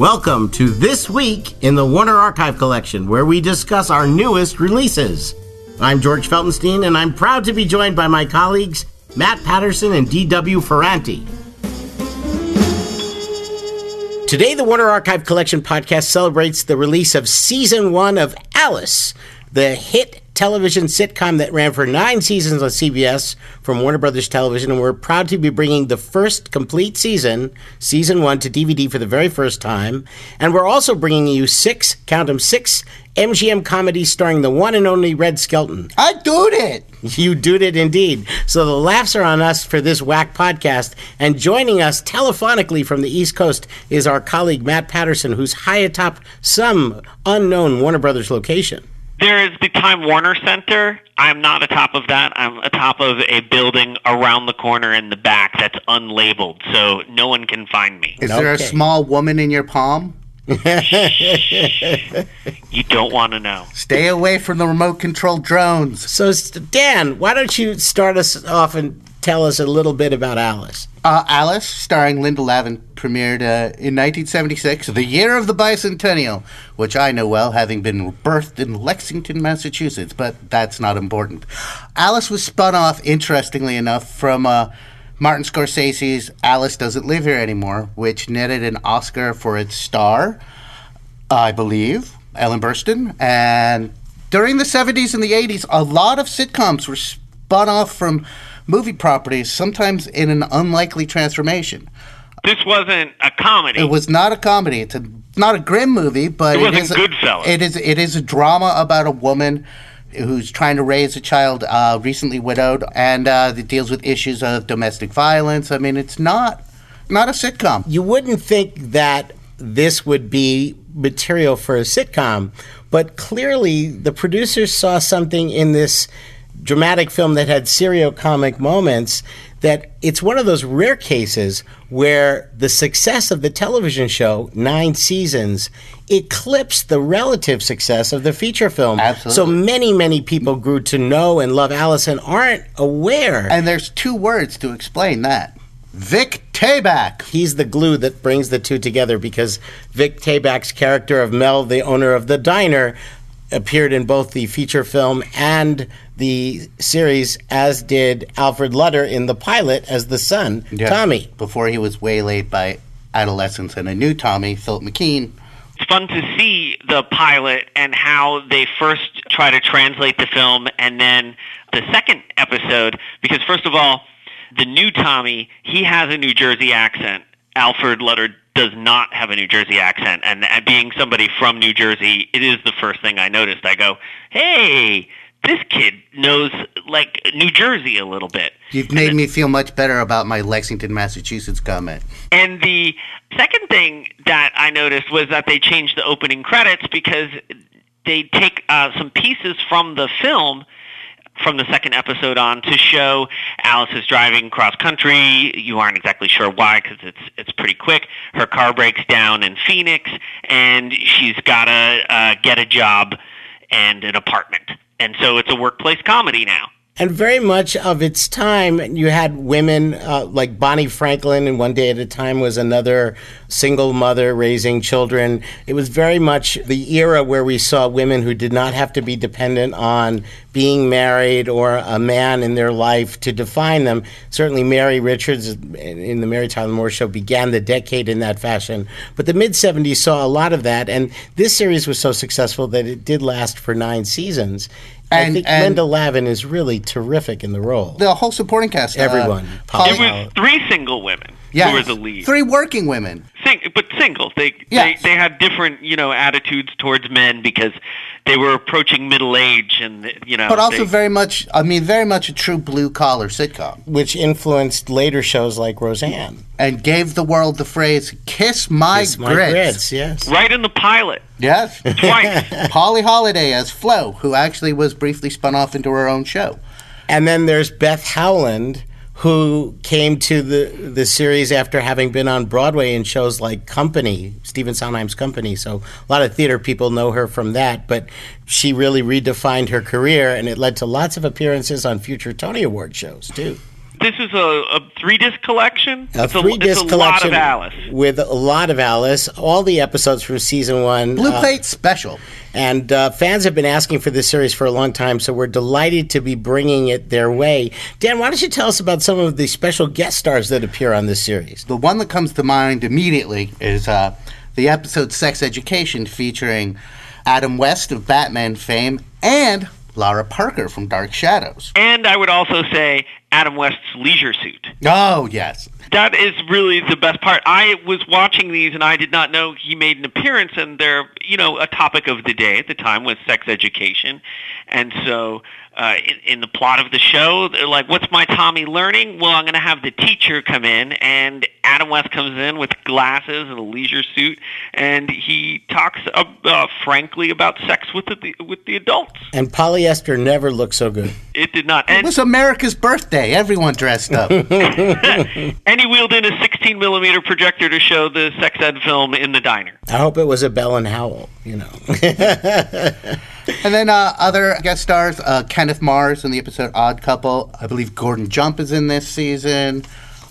Welcome to This Week in the Warner Archive Collection, where we discuss our newest releases. I'm George Feltenstein, and I'm proud to be joined by my colleagues Matt Patterson and D.W. Ferranti. Today, the Warner Archive Collection podcast celebrates the release of season one of Alice, the hit television sitcom that ran for nine seasons on CBS from Warner Brothers Television, and we're proud to be bringing the first complete season, season one, to DVD for the very first time. And we're also bringing you six, count them, six MGM comedies starring the one and only Red Skelton. I doed it. You did it indeed. So the laughs are on us for this whack podcast. And joining us telephonically from the East Coast is our colleague Matt Patterson, who's high atop some unknown Warner Brothers location. There is the Time Warner Center. I'm not atop of that. I'm atop of a building around the corner in the back that's unlabeled, so no one can find me. Is there a small woman in your palm? You don't want to know. Stay away from the remote control drones. So, s- Dan, why don't you start us off and tell us a little bit about Alice? Uh, Alice, starring Linda Lavin, premiered uh, in 1976, the year of the bicentennial, which I know well, having been birthed in Lexington, Massachusetts, but that's not important. Alice was spun off, interestingly enough, from uh, Martin Scorsese's Alice Doesn't Live Here Anymore, which netted an Oscar for its star, I believe, Ellen Burstyn. And during the 70s and the 80s, a lot of sitcoms were spun off from movie properties, sometimes in an unlikely transformation. This wasn't a comedy. It was not a comedy. It's a, not a grim movie, but It wasn't is a- Goodfellas. It is. It is a drama about a woman who's trying to raise a child, uh, recently widowed, and uh, it deals with issues of domestic violence. I mean, it's not not a sitcom. You wouldn't think that this would be material for a sitcom, but clearly the producers saw something in this dramatic film that had serio comic moments that it's one of those rare cases where the success of the television show, nine seasons, eclipsed the relative success of the feature film. Absolutely. So many, many people grew to know and love Alice and aren't aware. And there's two words to explain that. Vic Tayback. he's the glue that brings the two together because Vic Tayback's character of Mel, the owner of the diner, appeared in both the feature film and the series, as did Alfred Lutter in the pilot as the son, Tommy. Before he was waylaid by adolescence and a new Tommy, Philip McKeon. it's fun to see the pilot and how they first try to translate the film and then the second episode because first of all the new tommy he has a new jersey accent alfred lutter does not have a new jersey accent and, and being somebody from new jersey it is the first thing i noticed i go hey this kid knows like new jersey a little bit You've made me feel much better about my Lexington, Massachusetts comment. And the second thing that I noticed was that they changed the opening credits because they take uh, some pieces from the film from the second episode on to show Alice is driving cross country. You aren't exactly sure why because it's it's pretty quick. Her car breaks down in Phoenix, and she's got to uh, get a job and an apartment. And so it's a workplace comedy now. And very much of its time, you had women uh, like Bonnie Franklin, and One Day at a Time was another single mother raising children. It was very much the era where we saw women who did not have to be dependent on being married or a man in their life to define them. Certainly, Mary Richards in the Mary Tyler Moore Show began the decade in that fashion. But the mid 70s saw a lot of that, and this series was so successful that it did last for nine seasons. I And- think and- Linda Lavin is really terrific in the role. The whole supporting cast. uh, Everyone. Polly- It was three single women yes, who were the lead. Three working women. Sing, but singles. They Yes. they they had different you know attitudes towards men because they were approaching middle age and you know. But also they- very much, I mean, very much a true blue collar sitcom. which influenced later shows like Roseanne. And gave the world the phrase, kiss my, Kiss My grits. Grits, yes. right in the pilot Yes. twice. Polly Holliday as Flo, who actually was briefly spun off into her own show. And then there's Beth Howland, who came to the, the series after having been on Broadway in shows like Company, Stephen Sondheim's Company. So a lot of theater people know her from that, but she really redefined her career, and it led to lots of appearances on future Tony Award shows, too. This is a, a three disc collection. A it's three a, disc it's a lot collection of Alice. with a lot of Alice. All the episodes from season one. Blue uh, Plate Special. And uh, fans have been asking for this series for a long time, so we're delighted to be bringing it their way. Dan, why don't you tell us about some of the special guest stars that appear on this series? The one that comes to mind immediately is uh, the episode Sex Education featuring Adam West of Batman fame and Lara Parker from Dark Shadows. And I would also say Adam West's leisure suit. Oh, yes. That is really the best part. I was watching these and I did not know he made an appearance and they're, you know, a topic of the day at the time was sex education. And so uh, in, in the plot of the show, they're like, what's my Tommy learning? Well, I'm going to have the teacher come in and Adam West comes in with glasses and a leisure suit and he talks uh, uh, frankly about sex with the with the adults. And polyester never looked so good. It did not. It was America's birthday. Everyone dressed up. and he wheeled in a 16 millimeter projector to show the sex ed film in the diner. I hope it was a Bell and Howell, you know. and then uh, other guest stars uh, Kenneth Mars in the episode Odd Couple. I believe Gordon Jump is in this season.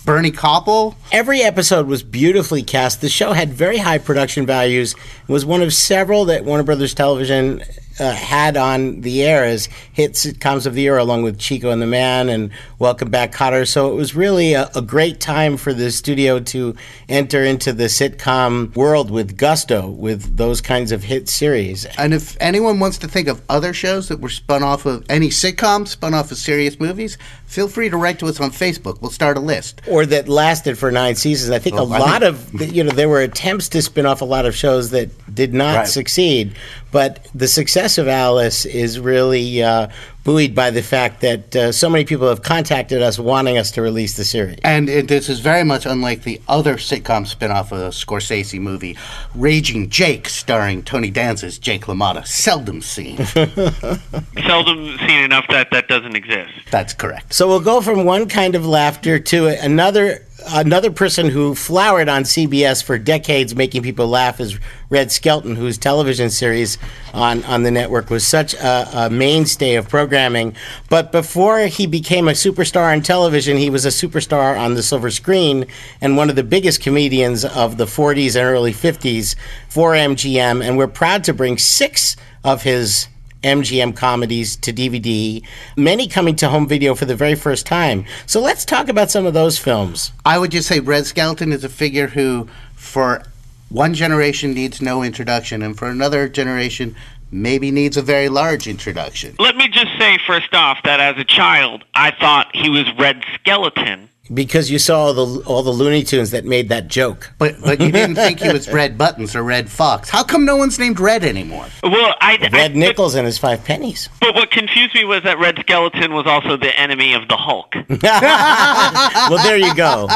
Bernie Kopell. Every episode was beautifully cast. The show had very high production values. It was one of several that Warner Brothers Television uh, had on the air as hit sitcoms of the year, along with Chico and the Man and Welcome Back, Kotter. So it was really a, a great time for the studio to enter into the sitcom world with gusto, with those kinds of hit series. And if anyone wants to think of other shows that were spun off of any sitcom, spun off of serious movies, feel free to write to us on Facebook. We'll start a list. Or that lasted for nine seasons. I think Well, a I lot think- of, you know, there were attempts to spin off a lot of shows that did not Right. succeed. But the success of Alice is really uh, buoyed by the fact that uh, so many people have contacted us wanting us to release the series. And it, this is very much unlike the other sitcom spin-off of a Scorsese movie, Raging Jake, starring Tony Danza's Jake LaMotta. Seldom seen. Seldom seen enough that that doesn't exist. That's correct. So we'll go from one kind of laughter to another. Another person who flowered on CBS for decades, making people laugh, is Red Skelton, whose television series on, on the network was such a, a mainstay of programming. But before he became a superstar on television, he was a superstar on the silver screen and one of the biggest comedians of the 40s and early 50s for MGM. And we're proud to bring six of his MGM comedies to DVD, many coming to home video for the very first time. So let's talk about some of those films. I would just say Red Skelton is a figure who, for one generation, needs no introduction, and for another generation, maybe needs a very large introduction. Let me just say first off that as a child, I thought he was Red Skeleton. Because you saw all the all the Looney Tunes that made that joke. But but you didn't think he was Red Buttons or Redd Foxx. How come no one's named Red anymore? Well, I, Red I, Nichols and his five pennies. But, but what confused me was that Red Skeleton was also the enemy of the Hulk, well, there you go.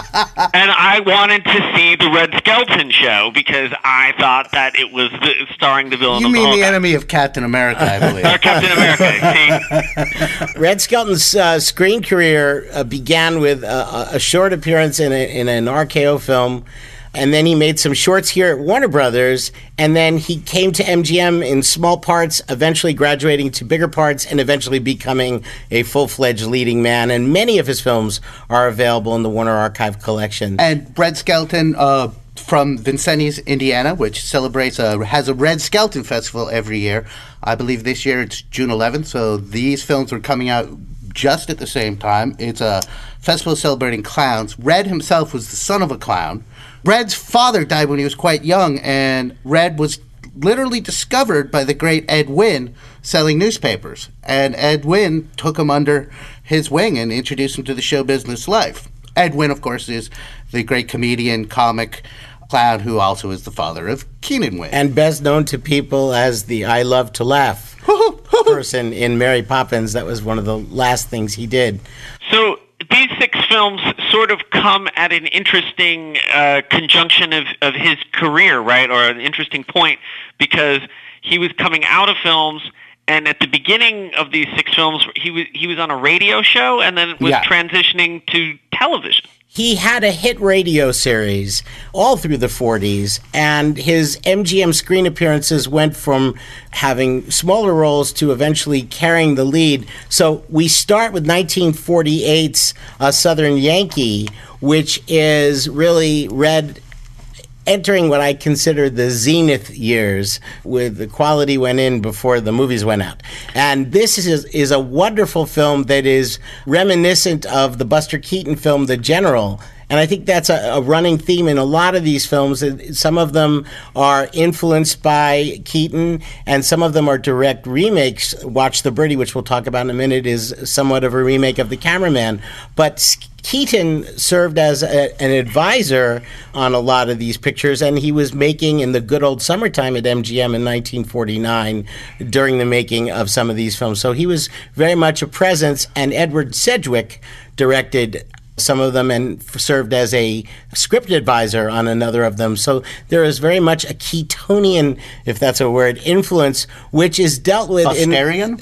And I wanted to see the Red Skeleton show because I thought that it was the, starring the villain You of mean the the enemy of Captain America, I believe. Or Captain America. See, Red Skeleton's uh, screen career uh, began with a, short appearance in, a, in an RKO film, and then he made some shorts here at Warner Brothers, and then he came to MGM in small parts, eventually graduating to bigger parts, and eventually becoming a full fledged leading man. And many of his films are available in the Warner Archive collection. and Red Skelton uh, from Vincennes, Indiana, which celebrates a, has a Red Skelton Festival every year. I believe this year it's June 11th, so these films are coming out just at the same time. It's a festival celebrating clowns. Red himself was the son of a clown. Red's father died when he was quite young, and Red was literally discovered by the great Ed Wynn selling newspapers. And Ed Wynn took him under his wing and introduced him to the show business life. Ed Wynn, of course, is the great comedian, comic, clown who also is the father of Keenan Wynn. and best known to people as the I Love to Laugh person in Mary Poppins. That was one of the last things he did. so these six films sort of come at an interesting uh, conjunction of, of his career, right, or an interesting point because he was coming out of films And at the beginning of these six films, he was he was on a radio show, and then was Yeah. transitioning to television. He had a hit radio series all through the 40s, and his MGM screen appearances went from having smaller roles to eventually carrying the lead. So we start with 1948's uh, Southern Yankee, which is really Red entering what I consider the zenith years, with the quality went in before the movies went out. And this is is a wonderful film that is reminiscent of the Buster Keaton film, The General. And I think that's a, a running theme in a lot of these films. Some of them are influenced by Keaton, and some of them are direct remakes. Watch the Birdie, which we'll talk about in a minute, is somewhat of a remake of The Cameraman. But Keaton served as a, an advisor on a lot of these pictures, and he was making in the good old summertime at MGM in 1949 during the making of some of these films. So he was very much a presence, and Edward Sedgwick directed some of them and served as a script advisor on another of them. So there is very much a Keatonian, if that's a word, influence, which is dealt with in. Busterian?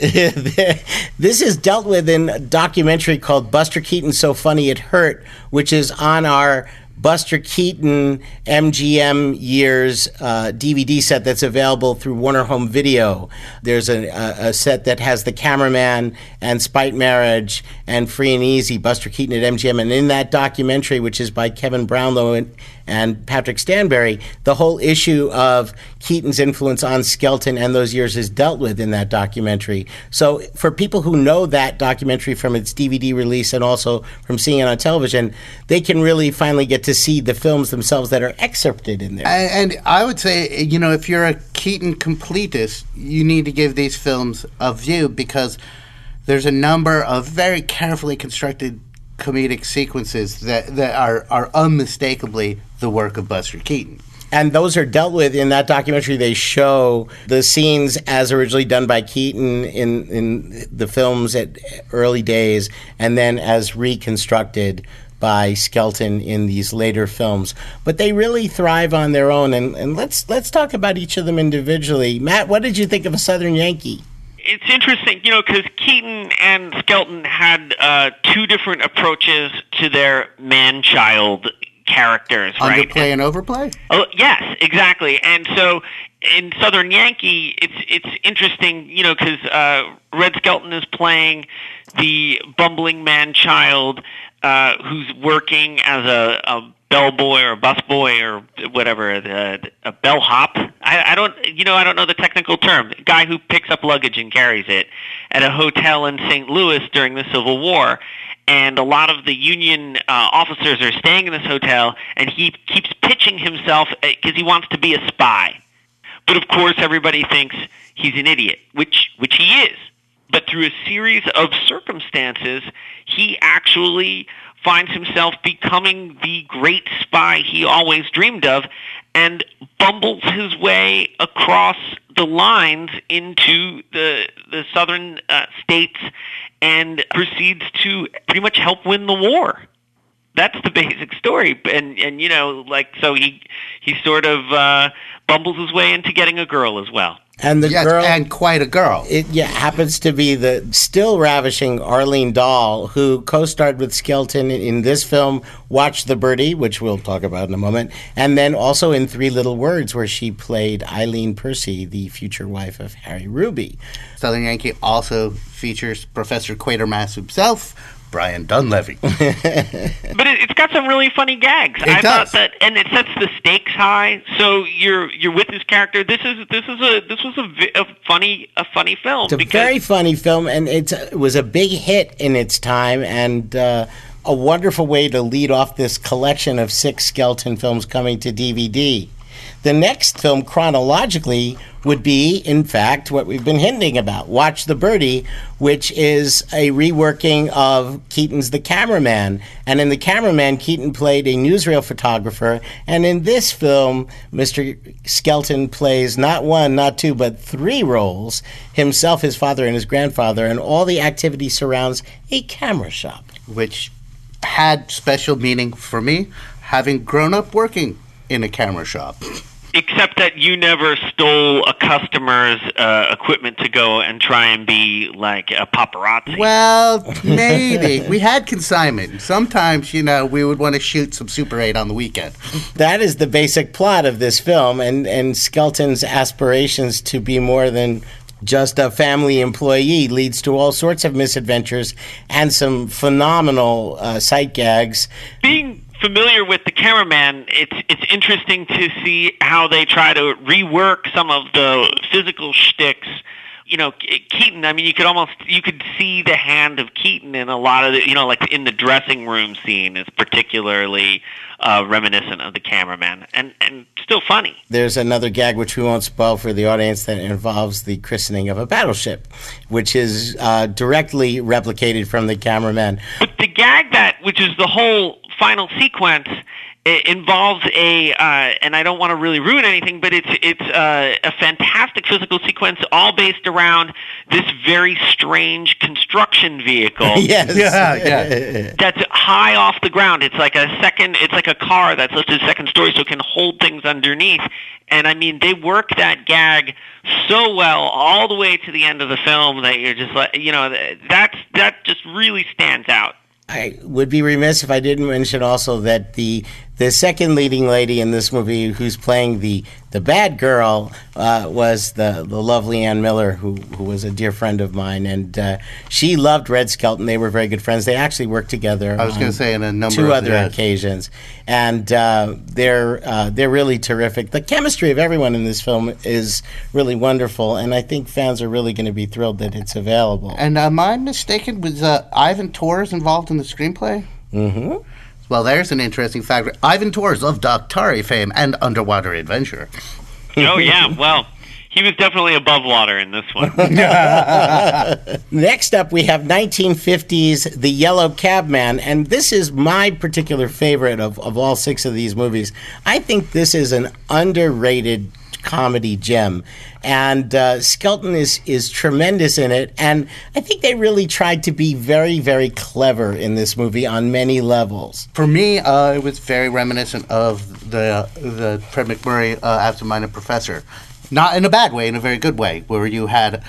this is dealt with in a documentary called Buster Keaton So Funny It Hurt, which is on our Buster Keaton MGM years uh, DVD set that's available through Warner Home Video. There's a, a, a set that has The Cameraman and Spite Marriage and Free and Easy, Buster Keaton at MGM. And in that documentary, which is by Kevin Brownlow and, and Patrick Stanbury, the whole issue of Keaton's influence on Skelton and those years is dealt with in that documentary. So for people who know that documentary from its DVD release and also from seeing it on television, they can really finally get to see the films themselves that are excerpted in there. And, and I would say, you know, if you're a Keaton completist, you need to give these films a view because there's a number of very carefully constructed comedic sequences that, that are, are unmistakably the work of Buster Keaton. and those are dealt with in that documentary. They show the scenes as originally done by Keaton in in the films at early days, and then as reconstructed by Skelton in these later films. But they really thrive on their own. And, and let's let's talk about each of them individually. Matt, what did you think of a Southern Yankee? It's interesting, you know, because Keaton and Skelton had uh, two different approaches to their man-child characters, right? Underplay and overplay? Oh yes, exactly. And so in Southern Yankee, it's it's interesting, you know, because uh, Red Skelton is playing the bumbling man child uh, who's working as a, a bellboy or a busboy or whatever, the, a bellhop. I, I don't, you know, I don't know the technical term. Guy who picks up luggage and carries it at a hotel in St. Louis during the Civil War and a lot of the Union uh, officers are staying in this hotel, and he keeps pitching himself because he wants to be a spy. But of course, everybody thinks he's an idiot, which which he is. But through a series of circumstances, he actually finds himself becoming the great spy he always dreamed of, and bumbles his way across the lines into the the southern uh, states and proceeds to pretty much help win the war. That's the basic story, and and you know, like so he he sort of uh, bumbles his way into getting a girl as well. And the Yes, girl and quite a girl. It yeah happens to be the still ravishing Arlene Dahl, who co-starred with Skelton in, in this film, Watch the Birdie, which we'll talk about in a moment, and then also in Three Little Words, where she played Eileen Percy, the future wife of Harry Ruby. Southern Yankee also features Professor Quatermass himself, Brian Donlevy. But it, it's got some really funny gags. It I does. thought that, and it sets the stakes high. So you're you're with this character. This is this is a this was a, a funny a funny film. It's a very funny film, and it's, it was a big hit in its time, and uh, a wonderful way to lead off this collection of six Skelton films coming to DVD. The next film, chronologically, would be, in fact, what we've been hinting about Watch the Birdie, which is a reworking of Keaton's The Cameraman. And in The Cameraman, Keaton played a newsreel photographer. And in this film, Mr. Skelton plays not one, not two, but three roles himself, his father, and his grandfather. And all the activity surrounds a camera shop. which had special meaning for me, having grown up working in a camera shop. Except that you never stole a customer's uh, equipment to go and try and be like a paparazzi. Well, maybe. we had consignment. Sometimes, you know, we would want to shoot some Super 8 on the weekend. That is the basic plot of this film, and, and Skelton's aspirations to be more than just a family employee leads to all sorts of misadventures and some phenomenal uh, sight gags. Being familiar with the cameraman, it's it's interesting to see how they try to rework some of the physical shticks. You know, Keaton. I mean, you could almost you could see the hand of Keaton in a lot of the. You know, like in the dressing room scene is particularly uh, reminiscent of the cameraman, and and still funny. There's another gag which we won't spoil for the audience that involves the christening of a battleship, which is uh, directly replicated from the cameraman. But the gag that, which is the whole final sequence it involves a, uh, and I don't want to really ruin anything, but it's it's uh, a fantastic physical sequence, all based around this very strange construction vehicle. yes, Yeah, yeah. That's high off the ground. It's like a second. It's like a car that's lifted second story, so it can hold things underneath. And I mean, they work that gag so well all the way to the end of the film that you're just like, you know, that's that just really stands out. I would be remiss if I didn't mention also that the the second leading lady in this movie, who's playing the the bad girl, uh, was the the lovely Ann Miller, who who was a dear friend of mine, and uh, she loved Red Skelton. They were very good friends. They actually worked together. I was going to say in a number two of other occasions, and uh, they're uh, they're really terrific. The chemistry of everyone in this film is really wonderful, and I think fans are really going to be thrilled that it's available. And am I mistaken? Was uh, Ivan Tors involved in the screenplay? hmm Well, there's an interesting fact. Ivan Tors of Daktari fame and Underwater Adventure. Oh yeah, well, he was definitely above water in this one. Next up, we have 1950s The Yellow Cabman, and this is my particular favorite of, of all six of these movies. I think this is an underrated comedy gem, and uh, Skelton is is tremendous in it, and I think they really tried to be very very clever in this movie on many levels. For me, uh, it was very reminiscent of the the Fred MacMurray uh, Absent-Minded Professor, not in a bad way, in a very good way, where you had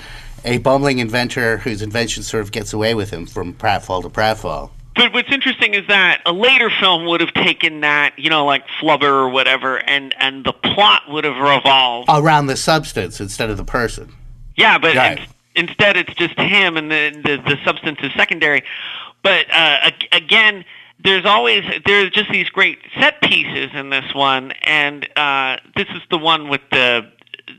a bumbling inventor whose invention sort of gets away with him from pratfall to pratfall. But what's interesting is that a later film would have taken that, you know, like Flubber or whatever, and and the plot would have revolved. Around the substance instead of the person. Yeah, but Right. in- instead it's just him, and the the, the substance is secondary. But uh, again, there's always there's just these great set pieces in this one, and uh, this is the one with the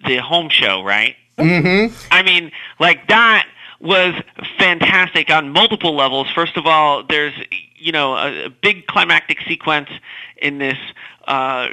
the home show, right? Mm-hmm. I mean, like that was fantastic on multiple levels. First of all, there's you know a, a big climactic sequence in this uh,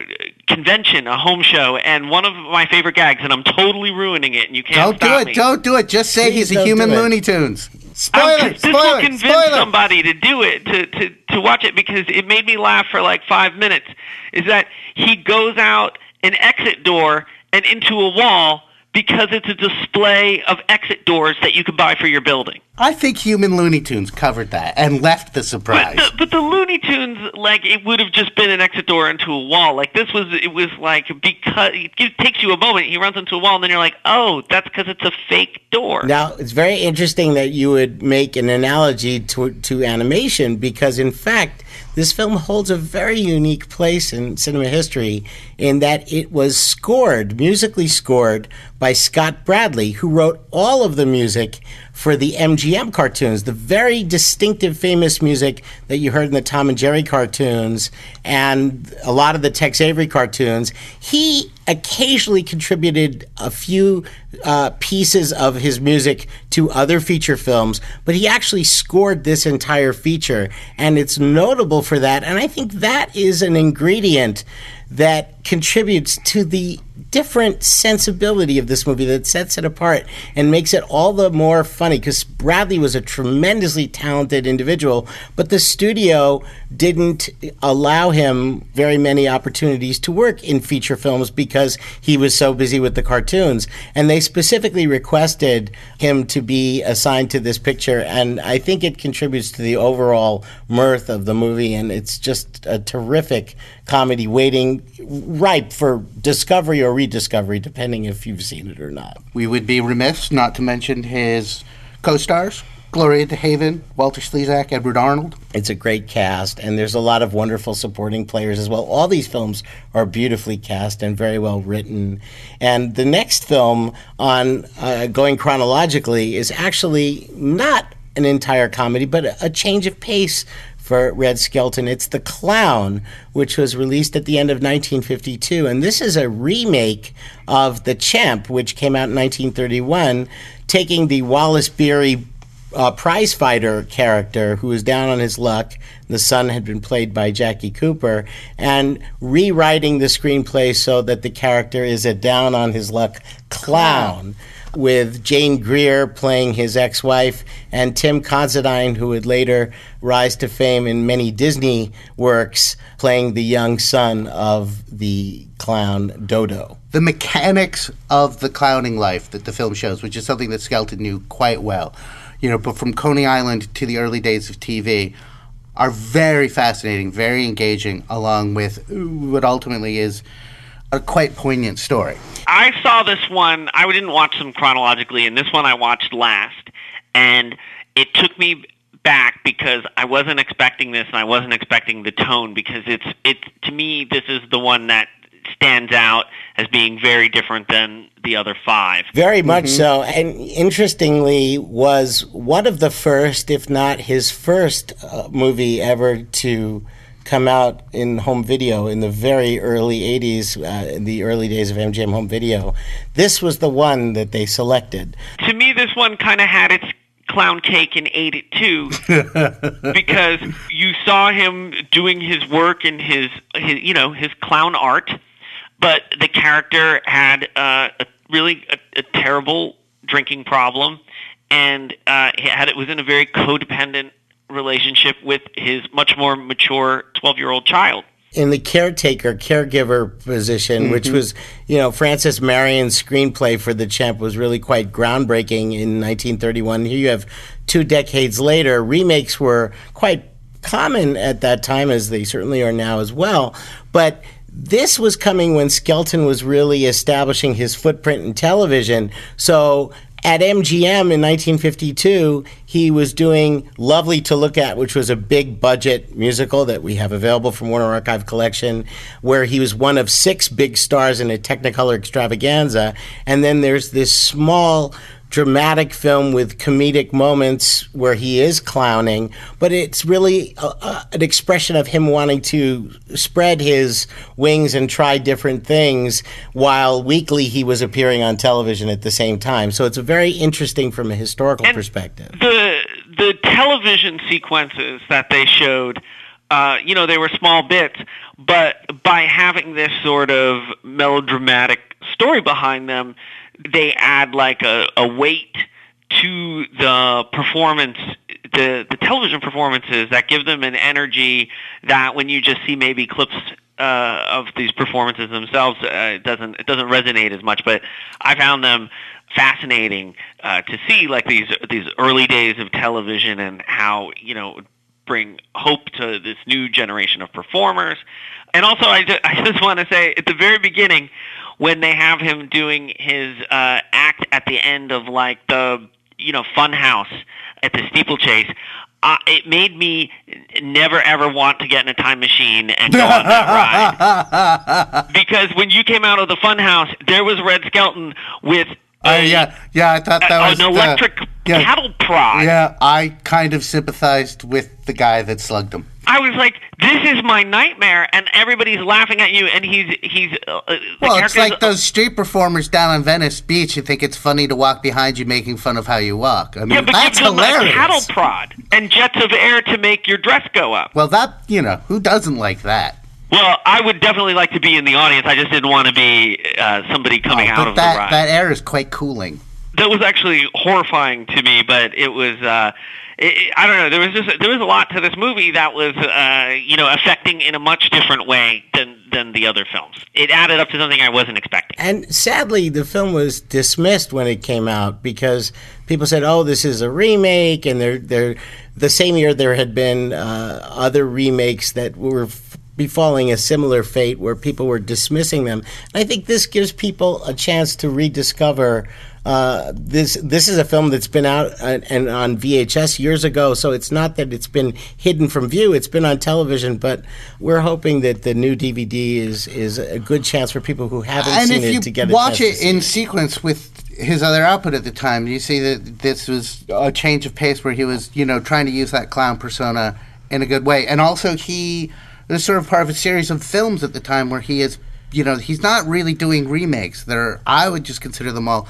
convention, a home show, and one of my favorite gags, and I'm totally ruining it, and you can't Don't do it. me. Don't do it. Just say Please he's a human do. Looney Tunes. I'm- Spoiler. this will Spoiler. convince Spoiler. somebody to do it to, to to watch it because it made me laugh for like five minutes. Is that he goes out an exit door and into a wall because it's a display of exit doors that you can buy for your building. I think human Looney Tunes covered that and left the But surprise. the, but the Looney Tunes, like it would have just been an exit door into a wall. Like this was, it was like because it takes you a moment. He runs into a wall, and then you're like, oh, that's because it's a fake door. Now, it's very interesting that you would make an analogy to, to animation because, in fact, this film holds a very unique place in cinema history in that it was scored, musically scored, by Scott Bradley, who wrote all of the music for the MGM cartoons, the very distinctive, famous music that you heard in the Tom and Jerry cartoons and a lot of the Tex Avery cartoons. He occasionally contributed a few uh, pieces of his music to other feature films, but he actually scored this entire feature, and it's notable for that. And I think that is an ingredient that contributes to the different sensibility of this movie that sets it apart and makes it all the more funny because Bradley was a tremendously talented individual, but the studio didn't allow him very many opportunities to work in feature films because he was so busy with the cartoons. And they specifically requested him to be assigned to this picture, and I think it contributes to the overall mirth of the movie, and it's just a terrific comedy waiting ripe for discovery or rediscovery, depending if you've seen it or not. We would be remiss not to mention his co stars Gloria DeHaven, Walter Slezak, Edward Arnold. It's a great cast, and there's a lot of wonderful supporting players as well. All these films are beautifully cast and very well written. And the next film on uh, going chronologically is actually not an entire comedy, but a, a change of pace for Red Skelton. It's The Clown, which was released at the end of 1952. And this is a remake of The Champ, which came out in 1931, taking the Wallace Beery uh, prize fighter character who was down on his luck. The son had been played by Jackie Cooper, and rewriting the screenplay so that the character is a down on his luck clown. With Jane Greer playing his ex wife, and Tim Considine, who would later rise to fame in many Disney works, playing the young son of the clown Dodo. The mechanics of the clowning life that the film shows, which is something that Skelton knew quite well, you know, but from Coney Island to the early days of TV are very fascinating, very engaging, along with what ultimately is a quite poignant story. I saw this one. I didn't watch them chronologically, and this one I watched last, and it took me back because I wasn't expecting this, and I wasn't expecting the tone because it's it to me this is the one that stands out as being very different than the other five. Very much mm-hmm. so. And interestingly, was one of the first, if not his first, uh, movie ever to come out in home video in the very early 80s, uh, in the early days of MGM Home Video. This was the one that they selected. To me, this one kind of had its clown cake and ate it too because you saw him doing his work and his, his you know his clown art but the character had uh, a really a, a terrible drinking problem, and uh, he had it was in a very codependent relationship with his much more mature twelve year old child in the caretaker caregiver position, mm-hmm. which was you know Frances Marion's screenplay for the Champ was really quite groundbreaking in 1931. Here you have two decades later, remakes were quite common at that time, as they certainly are now as well. But this was coming when Skelton was really establishing his footprint in television. So at MGM in 1952, he was doing Lovely to Look At, which was a big budget musical that we have available from Warner Archive Collection, where he was one of six big stars in a Technicolor extravaganza. And then there's this small dramatic film with comedic moments where he is clowning, but it's really a, a, an expression of him wanting to spread his wings and try different things while weekly he was appearing on television at the same time. So it's very interesting from a historical and perspective. The the television sequences that they showed uh, you know, they were small bits, but by having this sort of melodramatic story behind them, they add like a, a weight to the performance the the television performances that give them an energy that when you just see maybe clips uh, of these performances themselves uh, it doesn't it doesn't resonate as much. But I found them fascinating uh, to see like these these early days of television and how you know bring hope to this new generation of performers. And also I just, I just want to say at the very beginning when they have him doing his uh, act at the end of like the you know fun house at the steeplechase uh, it made me never ever want to get in a time machine and go on that ride because when you came out of the fun house there was red skelton with uh, yeah, yeah, I thought that a, was an electric yeah, cattle prod. Yeah, I kind of sympathized with the guy that slugged him. I was like, "This is my nightmare," and everybody's laughing at you, and he's he's. Uh, well, it's like those street performers down on Venice Beach. You think it's funny to walk behind you, making fun of how you walk. I mean, yeah, but that's give them hilarious. a cattle prod and jets of air to make your dress go up. Well, that you know, who doesn't like that? Well, I would definitely like to be in the audience. I just didn't want to be uh, somebody coming oh, out of that, the ride. That air is quite cooling. That was actually horrifying to me, but it was. Uh, it, I don't know. There was just there was a lot to this movie that was, uh, you know, affecting in a much different way than than the other films. It added up to something I wasn't expecting. And sadly, the film was dismissed when it came out because people said, "Oh, this is a remake," and they're they're the same year there had been uh, other remakes that were befalling a similar fate where people were dismissing them. And I think this gives people a chance to rediscover uh, this this is a film that's been out uh, and on VHS years ago, so it's not that it's been hidden from view. It's been on television, but we're hoping that the new DVD is is a good chance for people who haven't and seen it to get a watch it in sequence with his other output at the time, you see that this was a change of pace where he was, you know, trying to use that clown persona in a good way, and also he was sort of part of a series of films at the time where he is, you know, he's not really doing remakes. They're I would just consider them all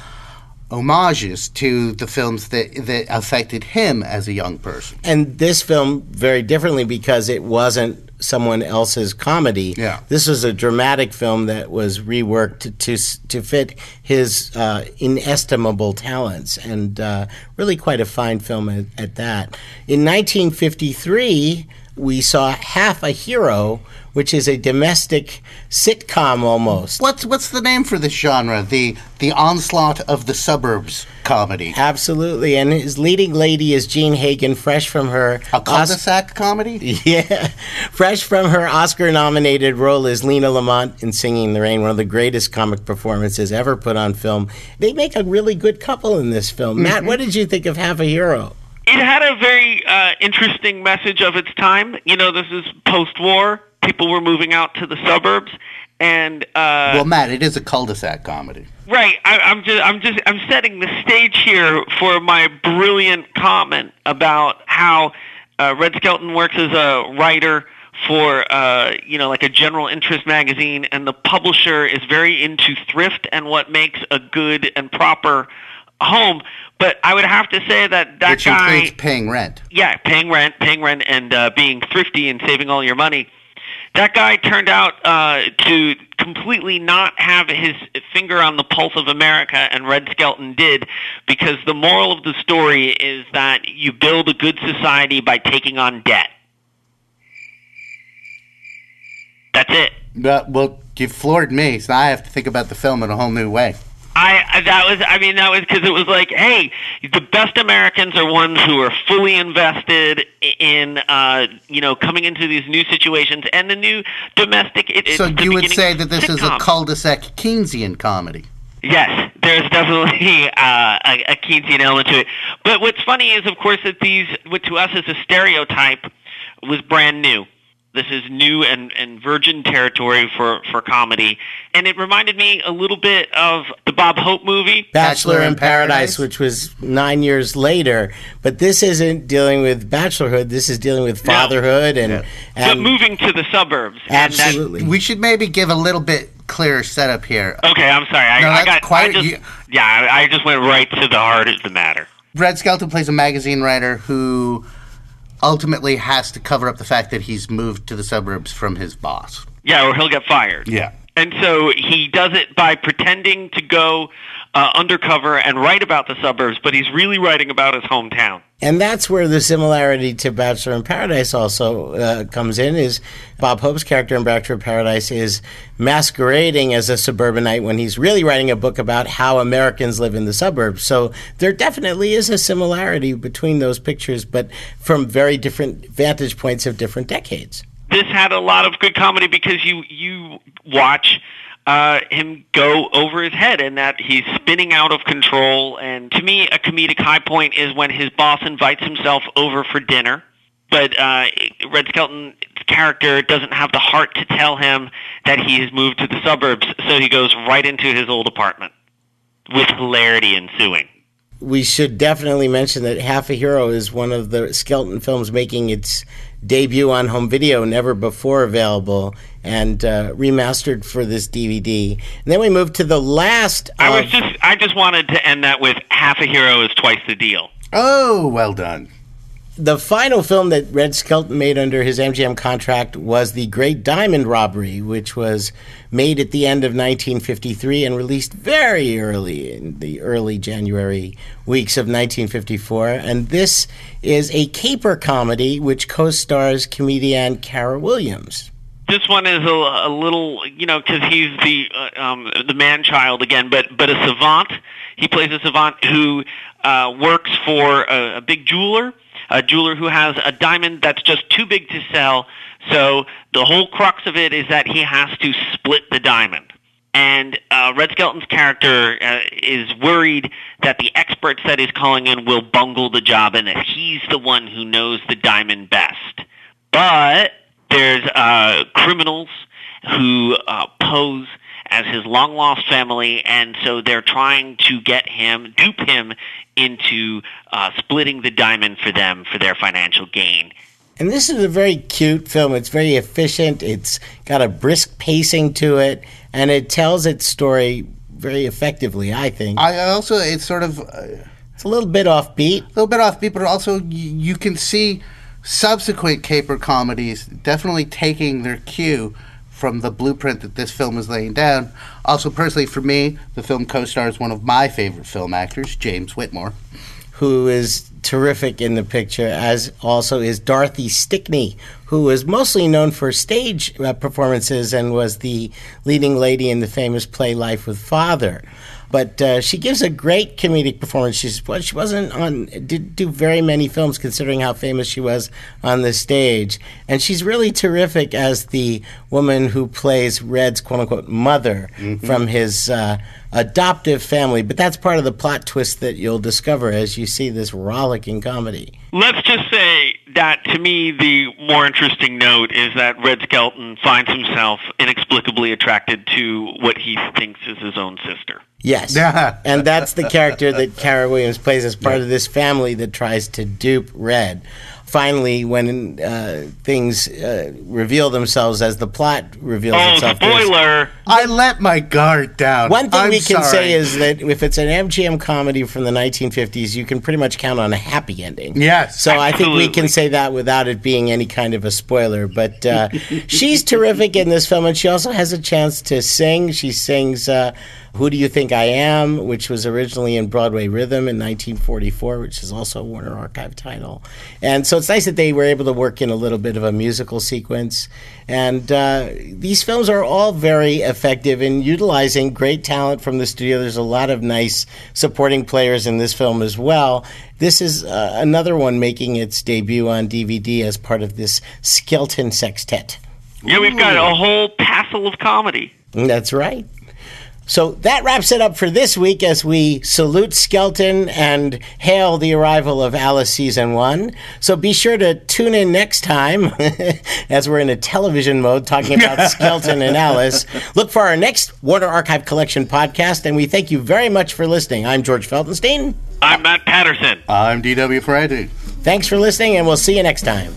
homages to the films that that affected him as a young person. and this film very differently because it wasn't someone else's comedy. Yeah. This was a dramatic film that was reworked to to, to fit his uh, inestimable talents, and uh, really quite a fine film at, at that. In 1953, we saw Half a Hero, which is a domestic sitcom almost. What's what's the name for this genre? The the onslaught of the suburbs comedy. Absolutely, and his leading lady is Jean Hagen, fresh from her A cul-de-sac comedy? Yeah. Fresh from her Oscar nominated role as Lina Lamont in Singing in the Rain, one of the greatest comic performances ever put on film. They make a really good couple in this film. Matt, mm-hmm. what did you think of Half a Hero? It had a very uh, interesting message of its time. You know, this is post-war. People were moving out to the suburbs, and uh, Well, Matt, it is a cul-de-sac comedy. Right. I, I'm just I'm just I'm setting the stage here for my brilliant comment about how uh, Red Skelton works as a writer for uh, you know like a general interest magazine, and the publisher is very into thrift and what makes a good and proper home. But I would have to say that that which guy includes paying rent. yeah, paying rent, paying rent, and uh, being thrifty and saving all your money. That guy turned out uh, to completely not have his finger on the pulse of America, and Red Skelton did, because the moral of the story is that you build a good society by taking on debt. That's it. But, well, you floored me, so I have to think about the film in a whole new way. I that was I mean that was because it was like hey the best Americans are ones who are fully invested in uh, you know coming into these new situations and the new domestic. It, So you would say that this is a cul-de-sac Keynesian comedy. Yes, there's definitely uh, a, a Keynesian element to it. But what's funny is, of course, that these, what to us is a stereotype, was brand new. This is new and, and virgin territory for, for comedy. And it reminded me a little bit of the Bob Hope movie. Bachelor, in in Paradise, Paradise. which was nine years later. But this isn't dealing with bachelorhood. This is dealing with fatherhood and, but and moving to the suburbs. And that- absolutely. We should maybe give a little bit clearer setup here. okay, I'm sorry. I, No, I got quite- I just, you- yeah, I, I just went right to the heart of the matter. Red Skelton plays a magazine writer who ultimately has to cover up the fact that he's moved to the suburbs from his boss. Yeah, or he'll get fired. Yeah. And so he does it by pretending to go uh, undercover and write about the suburbs, but he's really writing about his hometown. And that's where the similarity to Bachelor in Paradise also uh, comes in. Is Bob Hope's character in Bachelor in Paradise is masquerading as a suburbanite when he's really writing a book about how Americans live in the suburbs. So there definitely is a similarity between those pictures, but from very different vantage points of different decades. This had a lot of good comedy because you you watch uh, him go over his head and that he's spinning out of control. And to me, a comedic high point is when his boss invites himself over for dinner. But uh, Red Skelton's character doesn't have the heart to tell him that he's moved to the suburbs, so he goes right into his old apartment with hilarity ensuing. we should definitely mention that Half a Hero is one of the Skelton films making its debut on home video, never before available, and uh, remastered for this DVD. And then we move to the last. I of- was just I just wanted to end that with half a hero is twice the deal. Oh, well done. The final film that Red Skelton made under his MGM contract was The Great Diamond Robbery, which was made at the end of 1953 and released very early in the early January weeks of 1954. And this is a caper comedy which co stars comedian Cara Williams. This one is a, a little, you know, because he's the uh, um, the man child again, but but a savant. He plays a savant who uh, works for a, a big jeweler, a jeweler who has a diamond that's just too big to sell. So the whole crux of it is that he has to split the diamond. And uh, Red Skelton's character uh, is worried that the experts that he's calling in will bungle the job and that he's the one who knows the diamond best. But there's uh, criminals who uh, pose as his long lost family, and so they're trying to get him, dupe him into uh, splitting the diamond for them for their financial gain. And this is a very cute film. It's very efficient. It's got a brisk pacing to it, and it tells its story very effectively. I think. I also it's sort of. Uh, it's a little bit offbeat. A little bit offbeat, but also you can see subsequent caper comedies definitely taking their cue from the blueprint that this film is laying down. Also, personally, for me, the film co stars one of my favorite film actors, James Whitmore. Who is terrific in the picture, as also is Dorothy Stickney, who is mostly known for stage uh, performances and was the leading lady in the famous play Life with Father. But uh, she gives a great comedic performance. She's well, she wasn't on did do very many films considering how famous she was on the stage, and she's really terrific as the woman who plays Red's quote unquote mother mm-hmm. from his. Uh, adoptive family, but that's part of the plot twist that you'll discover as you see this rollicking comedy. Let's just say that to me, the more interesting note is that Red Skelton finds himself inexplicably attracted to what he thinks is his own sister. Yes. and that's the character that Cara Williams plays as part yeah. of this family that tries to dupe Red finally, when uh, things uh, reveal themselves as the plot reveals oh, itself. spoiler! I let my guard down. One thing I'm we can sorry. say is that if it's an MGM comedy from the 1950s, you can pretty much count on a happy ending. Yes. So absolutely. I think we can say that without it being any kind of a spoiler. But uh, she's terrific in this film, and she also has a chance to sing. She sings. Who Do You Think I Am, which was originally in Broadway Rhythm in 1944, which is also a Warner Archive title. And so it's nice that they were able to work in a little bit of a musical sequence. And uh, these films are all very effective in utilizing great talent from the studio. There's a lot of nice supporting players in this film as well. This is uh, another one making its debut on DVD as part of this Skelton Sextet. Yeah, we've got a whole passel of comedy. That's right. So that wraps it up for this week as we salute Skelton and hail the arrival of Alice season one. So be sure to tune in next time as we're in a television mode talking about Skelton and Alice. Look for our next Warner Archive Collection podcast, and we thank you very much for listening. I'm George Feltenstein. I'm Matt Patterson. I'm D.W. Ferranti. Thanks for listening, and we'll see you next time.